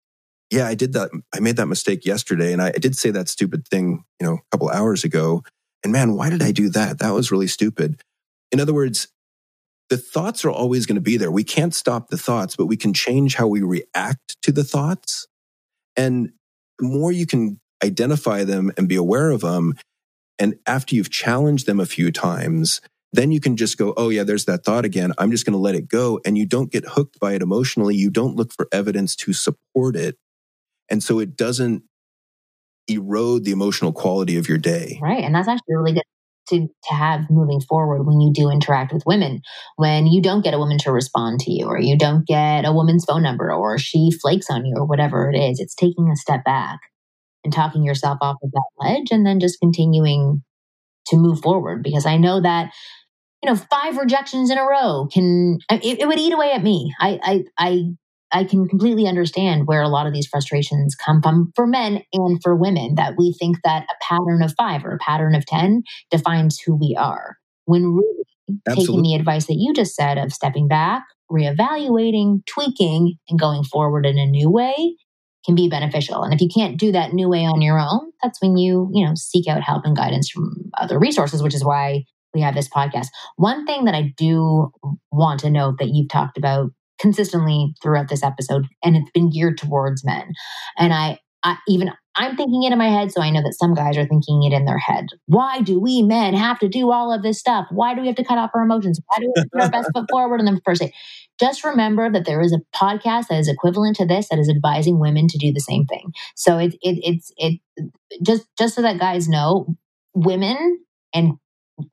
yeah, I did that. I made that mistake yesterday, and I, I did say that stupid thing, you know, a couple hours ago. And man, why did I do that? That was really stupid. In other words, the thoughts are always going to be there. We can't stop the thoughts, but we can change how we react to the thoughts. And the more you can identify them and be aware of them, and after you've challenged them a few times, then you can just go, oh, yeah, there's that thought again. I'm just going to let it go. And you don't get hooked by it emotionally. You don't look for evidence to support it. And so it doesn't erode the emotional quality of your day. Right. And that's actually really good to, to have moving forward when you do interact with women. When you don't get a woman to respond to you, or you don't get a woman's phone number, or she flakes on you, or whatever it is, it's taking a step back and talking yourself off of that ledge and then just continuing to move forward. Because I know that you know, five rejections in a row can it, it would eat away at me. I, I I I can completely understand where a lot of these frustrations come from for men and for women. That we think that a pattern of five or a pattern of ten defines who we are, when really taking the advice that you just said of stepping back, reevaluating, tweaking, and going forward in a new way can be beneficial. And if you can't do that new way on your own, that's when you you know seek out help and guidance from other resources, which is why we have this podcast. One thing that I do want to note that you've talked about consistently throughout this episode, and it's been geared towards men. And I, I even I'm thinking it in my head, so I know that some guys are thinking it in their head. Why do we men have to do all of this stuff? Why do we have to cut off our emotions? Why do we put our best foot forward in the first day? Just remember that there is a podcast that is equivalent to this that is advising women to do the same thing. So it, it it's it just just so that guys know, women and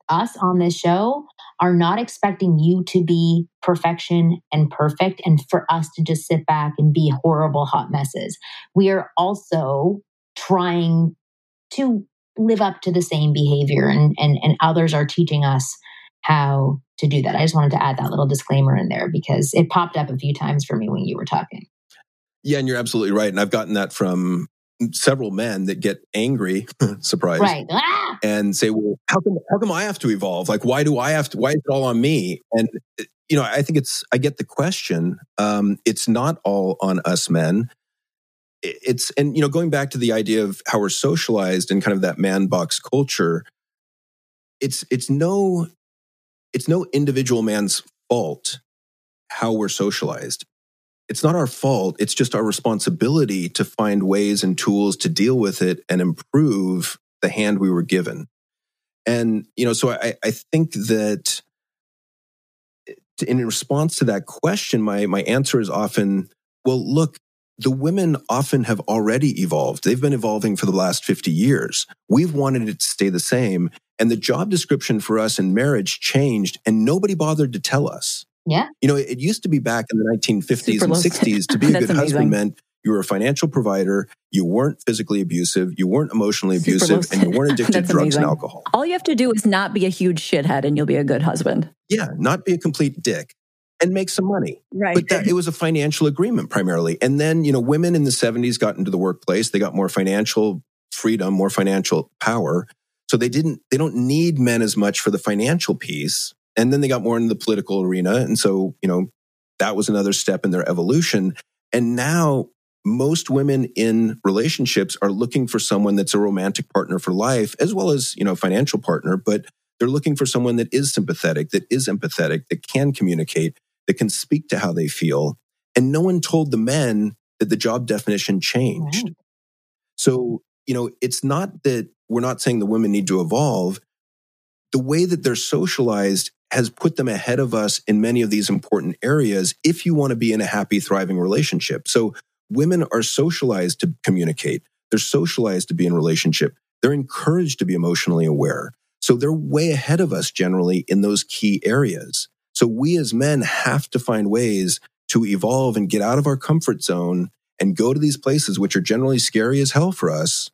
us on this show are not expecting you to be perfection and perfect and for us to just sit back and be horrible hot messes. We are also trying to live up to the same behavior and and, and others are teaching us how to do that. I just wanted to add that little disclaimer in there because it popped up a few times for me when you were talking. Yeah, and you're absolutely right. And I've gotten that from several men that get angry, surprise, Right. Ah! and say, "Well, how come how come I have to evolve? Like, why do I have to? Why is it all on me?" And you know, I think it's I get the question. Um, it's not all on us men. It's and you know, going back to the idea of how we're socialized and kind of that man box culture. It's it's no it's no individual man's fault how we're socialized. It's not our fault. It's just our responsibility to find ways and tools to deal with it and improve the hand we were given. And, you know, so I, I think that in response to that question, my, my answer is often, well, look, the women often have already evolved. They've been evolving for the last 50 years. We've wanted it to stay the same. And the job description for us in marriage changed and nobody bothered to tell us. Yeah. You know, it used to be back in the 1950s Super and 60s to be a That's good husband meant you were a financial provider, you weren't physically abusive, you weren't emotionally Super abusive, and you weren't addicted to That's drugs and alcohol. All you have to do is not be a huge shithead and you'll be a good husband. Yeah, not be a complete dick and make some money. Right. But that, it was a financial agreement primarily. And then, you know, women in the 70s got into the workplace. They got more financial freedom, more financial power. So they didn't, they don't need men as much for the financial piece. And then they got more into the political arena. And so, you know, that was another step in their evolution. And now most women in relationships are looking for someone that's a romantic partner for life, as well as, you know, financial partner, but they're looking for someone that is sympathetic, that is empathetic, that can communicate, that can speak to how they feel. And no one told the men that the job definition changed. Right. So, you know, it's not that we're not saying the women need to evolve. The way that they're socialized has put them ahead of us in many of these important areas if you want to be in a happy, thriving relationship. So, women are socialized to communicate, they're socialized to be in relationship, they're encouraged to be emotionally aware. So, they're way ahead of us generally in those key areas. So, we as men have to find ways to evolve and get out of our comfort zone and go to these places, which are generally scary as hell for us,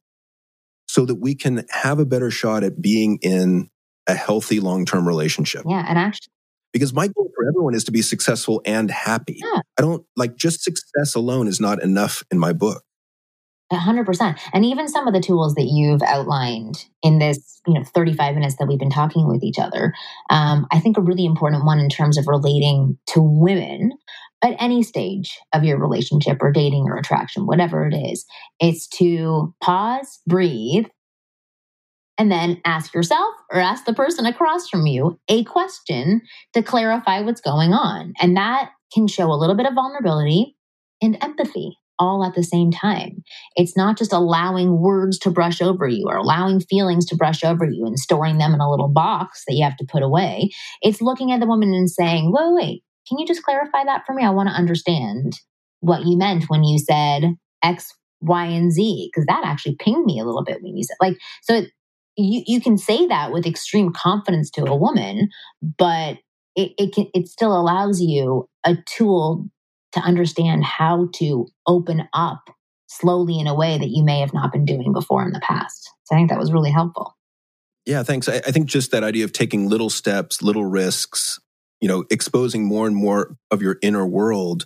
so that we can have a better shot at being in a healthy long term relationship. Yeah. And actually, Because my goal for everyone is to be successful and happy. Yeah. I don't like just success alone is not enough in my book. A hundred percent. And even some of the tools that you've outlined in this, you know, 35 minutes that we've been talking with each other, um, I think a really important one in terms of relating to women at any stage of your relationship or dating or attraction, whatever it is, it's to pause, breathe, and then ask yourself or ask the person across from you a question to clarify what's going on. And that can show a little bit of vulnerability and empathy all at the same time. It's not just allowing words to brush over you or allowing feelings to brush over you and storing them in a little box that you have to put away. It's looking at the woman and saying, wait, wait, can you just clarify that for me? I want to understand what you meant when you said X, Y, and Z, because that actually pinged me a little bit when you said, like, so you, you can say that with extreme confidence to a woman, but it, it can it still allows you a tool to understand how to open up slowly in a way that you may have not been doing before in the past. So I think that was really helpful. Yeah, thanks. I, I think just that idea of taking little steps, little risks, you know, exposing more and more of your inner world.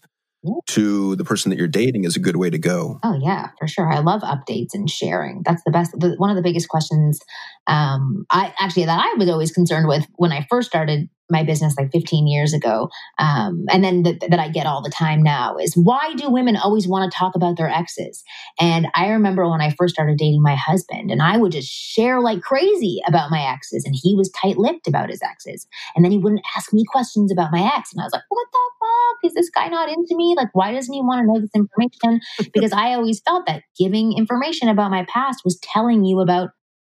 To the person that you're dating is a good way to go. Oh yeah, for sure. I love updates and sharing. That's the best. The, one of the biggest questions, um, I actually that I was always concerned with when I first started my business like 15 years ago, um, and then th- that I get all the time now is why do women always want to talk about their exes? And I remember when I first started dating my husband, and I would just share like crazy about my exes, and he was tight-lipped about his exes, and then he wouldn't ask me questions about my ex, and I was like, what the fuck? Is this guy not into me? Like, why doesn't he want to know this information? because I always felt that giving information about my past was telling you about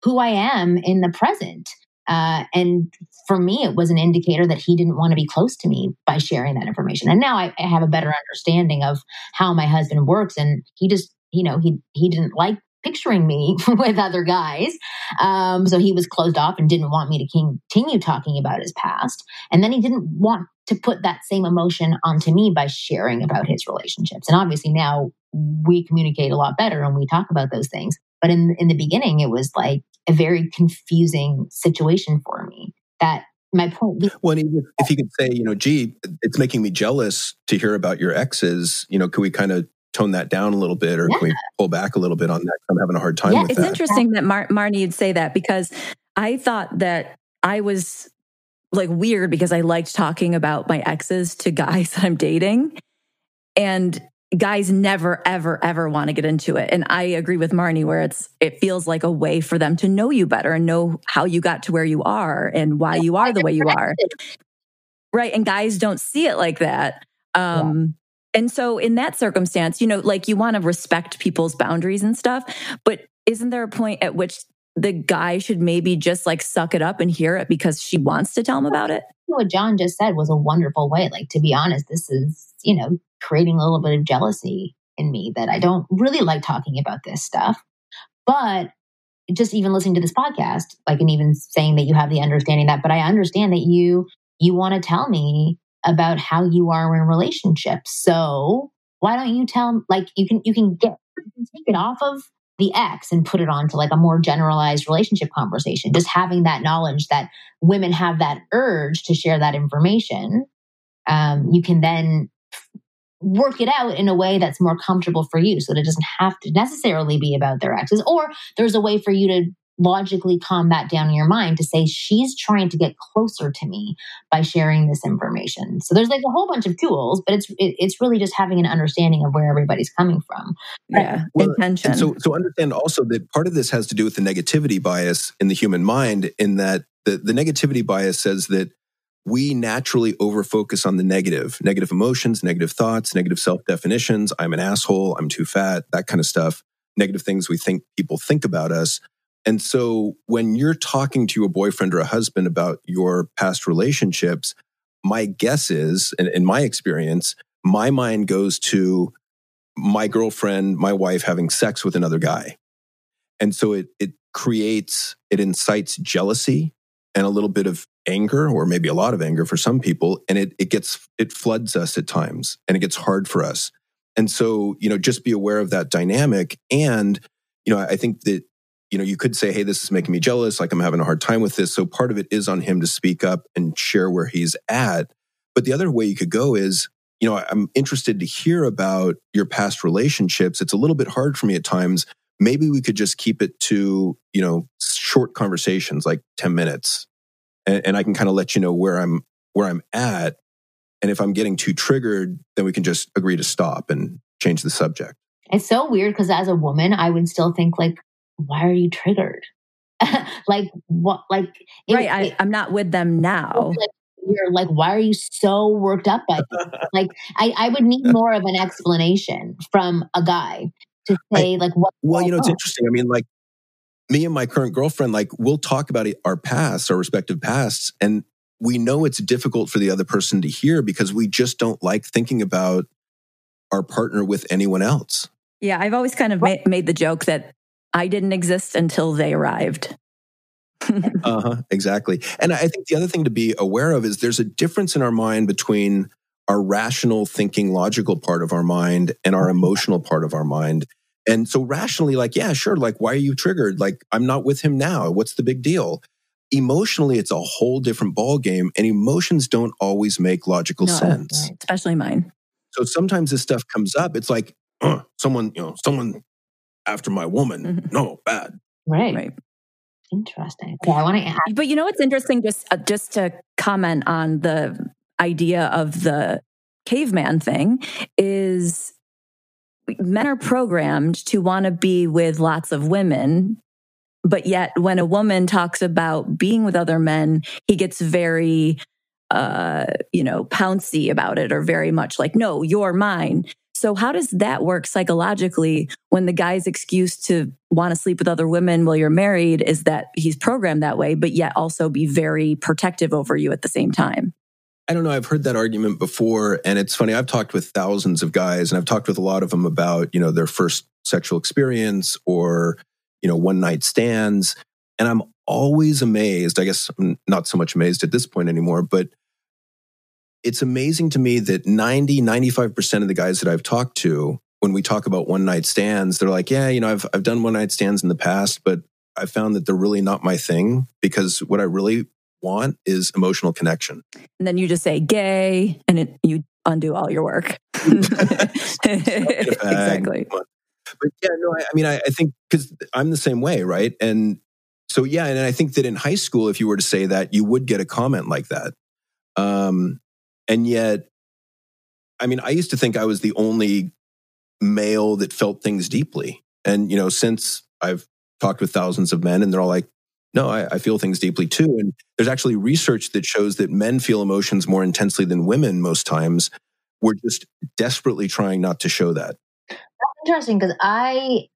who I am in the present. Uh, and for me, it was an indicator that he didn't want to be close to me by sharing that information. And now I, I have a better understanding of how my husband works. And he just, you know, he he didn't like picturing me with other guys. Um, so he was closed off and didn't want me to continue talking about his past. And then he didn't want to put that same emotion onto me by sharing about his relationships. And obviously now we communicate a lot better and we talk about those things. But in in the beginning, it was like a very confusing situation for me. That my point. Well, if you could say, you know, gee, it's making me jealous to hear about your exes, you know, could we kind of tone that down a little bit or yeah. can we pull back a little bit on that? I'm having a hard time yeah, with it's that. interesting that Mar- Marni would say that because I thought that I was like weird because I liked talking about my exes to guys that I'm dating. And guys never, ever, ever want to get into it. And I agree with Marni where it's, it feels like a way for them to know you better and know how you got to where you are and why you are the way you are. Right. And guys don't see it like that. Um, yeah. And so in that circumstance, you know, like you want to respect people's boundaries and stuff, but isn't there a point at which the guy should maybe just like suck it up and hear it because she wants to tell him about it? What John just said was a wonderful way. Like, to be honest, this is, you know, creating a little bit of jealousy in me that I don't really like talking about this stuff. But just even listening to this podcast, like, and even saying that you have the understanding that, but I understand that you, you want to tell me about how you are in relationships. So why don't you tell, like, you can, you can get, you can take it off of the X and put it onto like a more generalized relationship conversation. Just having that knowledge that women have that urge to share that information, um, you can then work it out in a way that's more comfortable for you. So that it doesn't have to necessarily be about their exes or there's a way for you to logically calm that down in your mind to say she's trying to get closer to me by sharing this information. So there's like a whole bunch of tools but it's it, it's really just having an understanding of where everybody's coming from. Yeah well, intention. so so understand also that part of this has to do with the negativity bias in the human mind in that the, the negativity bias says that we naturally overfocus on the negative negative emotions negative thoughts negative self definitions i'm an asshole. I'm too fat that kind of stuff. Negative things we think people think about us. And so when you're talking to a boyfriend or a husband about your past relationships, my guess is, and in my experience, my mind goes to my girlfriend, my wife having sex with another guy. And so it, it creates, it incites jealousy and a little bit of anger, or maybe a lot of anger for some people. And it, it gets, it floods us at times and it gets hard for us. And so, you know, just be aware of that dynamic. And, you know, I think that you know, you could say, hey, this is making me jealous. Like I'm having a hard time with this. So part of it is on him to speak up and share where he's at. But the other way you could go is, you know, I'm interested to hear about your past relationships. It's a little bit hard for me at times. Maybe we could just keep it to, you know, short conversations, like 10 minutes. And, and I can kind of let you know where I'm, where I'm at. And if I'm getting too triggered, then we can just agree to stop and change the subject. It's so weird because as a woman, I would still think like why are you triggered? like what? Like it, right? I, am not with them now. Like, you're like, why are you so worked up by like, I, I would need more of an explanation from a guy to say I, like what. Well, you know, it's interesting. I mean, like me and my current girlfriend, like we'll talk about our past, our respective pasts, and we know it's difficult for the other person to hear because we just don't like thinking about our partner with anyone else. Yeah, I've always kind of ma- made the joke that I didn't exist until they arrived. uh huh. Exactly. And I think the other thing to be aware of is there's a difference in our mind between our rational thinking, logical part of our mind and our emotional part of our mind. And so rationally, like, yeah, sure. Like, why are you triggered? Like, I'm not with him now. What's the big deal? Emotionally, it's a whole different ball game, and emotions don't always make logical no, sense, especially mine. So sometimes this stuff comes up. It's like uh, someone, you know, someone after my woman. Mm-hmm. No, bad. Right. Right. Interesting. Okay, I want to ask. But you know what's interesting? Just uh, just to comment on the idea of the caveman thing is men are programmed to want to be with lots of women but yet when a woman talks about being with other men he gets very uh you know pouncy about it or very much like no you're mine so, how does that work psychologically when the guy's excuse to want to sleep with other women while you're married is that he's programmed that way, but yet also be very protective over you at the same time? I don't know. I've heard that argument before. And it's funny. I've talked with thousands of guys and I've talked with a lot of them about, you know, their first sexual experience or, you know, one night stands. And I'm always amazed. I guess I'm not so much amazed at this point anymore, but it's amazing to me that 90, 95% of the guys that I've talked to, when we talk about one night stands, they're like, yeah, you know, I've, I've done one night stands in the past, but I found that they're really not my thing because what I really want is emotional connection. And then you just say gay and it, you undo all your work. exactly. But yeah, no, I, I mean, I, I think because I'm the same way, right? And so yeah, and I think that in high school, if you were to say that, you would get a comment like that. Um, and yet, I mean, I used to think I was the only male that felt things deeply. And, you know, since I've talked with thousands of men and they're all like, no, I, I, feel things deeply too. And there's actually research that shows that men feel emotions more intensely than women most times. We're just desperately trying not to show that. That's interesting because I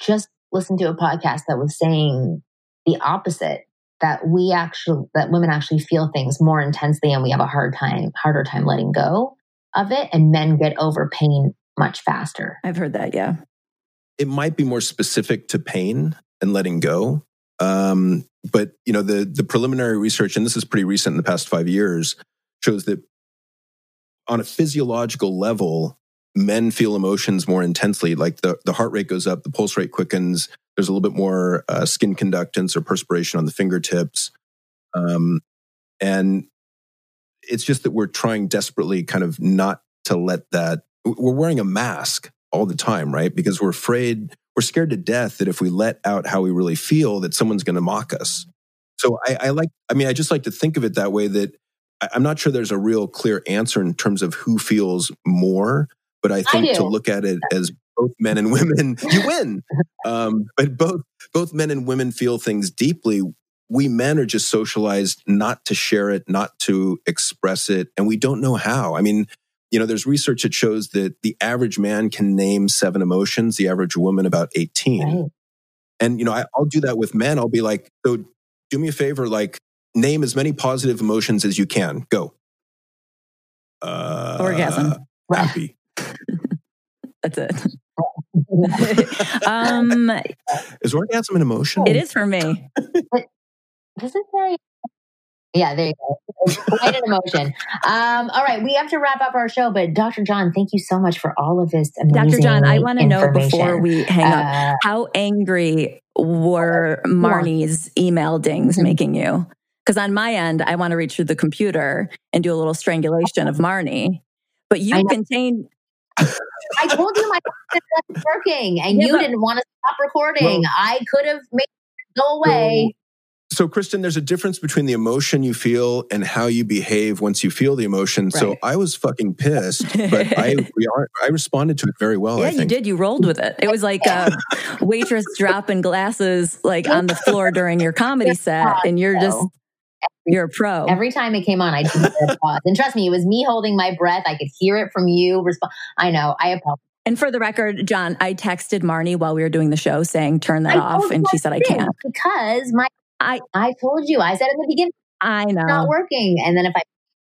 just listened to a podcast that was saying the opposite that we actually that women actually feel things more intensely and we have a hard time harder time letting go of it and men get over pain much faster i've heard that yeah it might be more specific to pain and letting go um, but you know the the preliminary research and this is pretty recent in the past five years shows that on a physiological level men feel emotions more intensely like the, the heart rate goes up the pulse rate quickens there's a little bit more uh, skin conductance or perspiration on the fingertips. Um, and it's just that we're trying desperately kind of not to let that, we're wearing a mask all the time, right? Because we're afraid, we're scared to death that if we let out how we really feel, that someone's going to mock us. So I, I, like, I mean, I just like to think of it that way that I, I'm not sure there's a real clear answer in terms of who feels more, but I think I to look at it as both men and women, you win. Um, but both both men and women feel things deeply. We men are just socialized not to share it, not to express it, and we don't know how. I mean, you know, there's research that shows that the average man can name seven emotions, the average woman about 18. Right. And, you know, I, I'll do that with men. I'll be like, so do me a favor, like name as many positive emotions as you can. Go. Uh, Orgasm. Happy. That's it. um, is orgasm an emotion? It is for me. This is very yeah, there you go. Quite an emotion. Um, all right, we have to wrap up our show, but Dr. John, thank you so much for all of this Dr. John, I want to know before we hang up, uh, how angry were Marni's email dings mm-hmm. making you? Because on my end, I want to reach through the computer and do a little strangulation of Marni. But you contain I told you my wasn't working and yeah, you but, didn't want to stop recording. Well, I could have made it go away. So, Kristen, there's a difference between the emotion you feel and how you behave once you feel the emotion. Right. So, I was fucking pissed, but I I responded to it very well. Yeah, you did. You rolled with it. It was like a waitress dropping glasses like on the floor during your comedy set, and you're just you're a pro. Every time it came on, I did pause. And trust me, it was me holding my breath. I could hear it from you. Resp- I know. I apologize. And for the record, John, I texted Marni while we were doing the show saying, turn that I off. And she said, I can't. Because my, I, I told you, I said in the beginning, I know. It's not working. And then if I,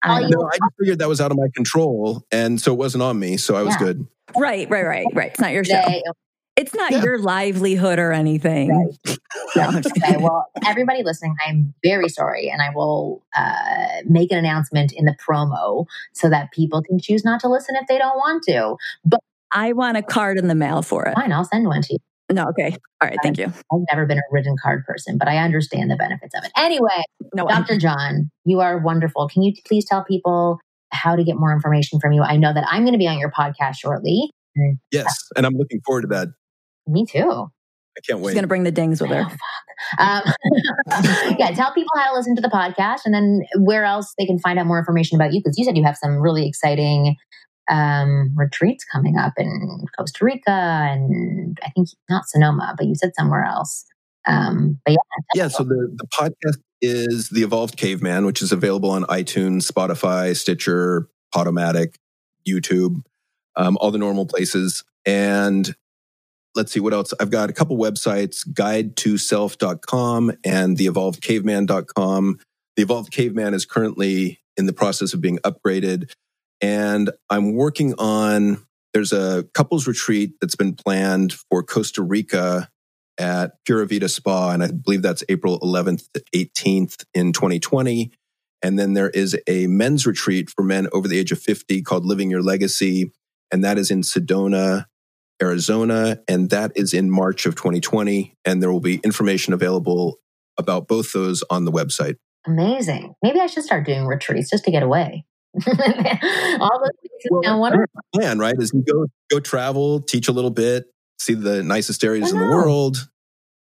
I, know, I just figured that was out of my control. And so it wasn't on me. So I was yeah. good. Right, right, right, right. It's not your show. It's not yeah. your livelihood or anything. Right. No, okay, well, everybody listening, I'm very sorry. And I will uh, make an announcement in the promo so that people can choose not to listen if they don't want to. But I want a card in the mail for it. Fine, I'll send one to you. No, okay. All right, thank you. I've never been a written card person, but I understand the benefits of it. Anyway, no, Dr. John, you are wonderful. Can you please tell people how to get more information from you? I know that I'm going to be on your podcast shortly. Yes, and I'm looking forward to that. Me too. I can't wait. She's going to bring the dings with her. Oh, um, yeah, tell people how to listen to the podcast and then where else they can find out more information about you. Because you said you have some really exciting um, retreats coming up in Costa Rica and I think not Sonoma, but you said somewhere else. Um, but yeah. Yeah. So the, the podcast is The Evolved Caveman, which is available on iTunes, Spotify, Stitcher, Podomatic, YouTube, um, all the normal places. And let's see what else. I've got a couple websites, guide2self.com and theevolvedcaveman.com. The Evolved Caveman is currently in the process of being upgraded. And I'm working on, there's a couples retreat that's been planned for Costa Rica at Pura Vida Spa. And I believe that's April 11th to 18th in 2020. And then there is a men's retreat for men over the age of 50 called Living Your Legacy. And that is in Sedona, Arizona, and that is in March of 2020. And there will be information available about both those on the website. Amazing. Maybe I should start doing retreats just to get away. All those places well, sound wonderful. Plan, right? Is you go go travel, teach a little bit, see the nicest areas in the world,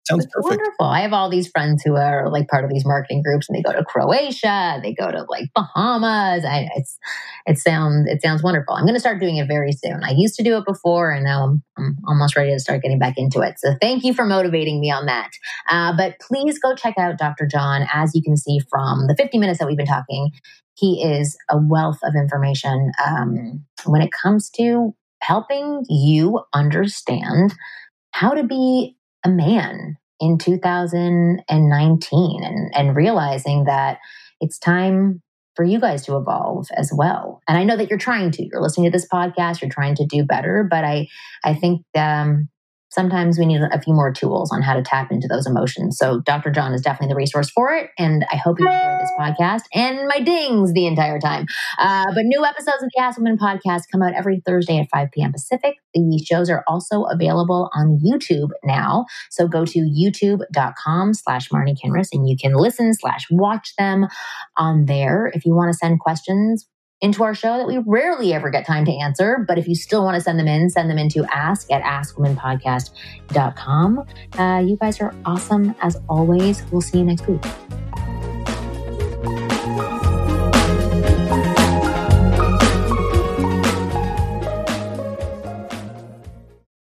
Sounds perfect. Wonderful. I have all these friends who are like part of these marketing groups, and they go to Croatia, they go to like Bahamas. I, it's it sounds it sounds wonderful. I'm going to start doing it very soon. I used to do it before, and now I'm, I'm almost ready to start getting back into it. So thank you for motivating me on that. Uh, but please go check out Dr. John. As you can see from the 50 minutes that we've been talking, he is a wealth of information um, when it comes to helping you understand how to be a man in 2019 and, and realizing that it's time for you guys to evolve as well. And I know that you're trying to. You're listening to this podcast. You're trying to do better. But I, I think um, sometimes we need a few more tools on how to tap into those emotions. So Dr. John is definitely the resource for it. And I hope you enjoy this podcast and my dings the entire time. Uh, but new episodes of the Ask Women podcast come out every Thursday at 5 p.m. Pacific. The shows are also available on YouTube now. So go to youtube.com slash Marni Kinrys and you can listen slash watch them on there. If you want to send questions, into our show that we rarely ever get time to answer. But if you still want to send them in, send them into ask at askwomenpodcast.com. Uh, you guys are awesome as always. We'll see you next week.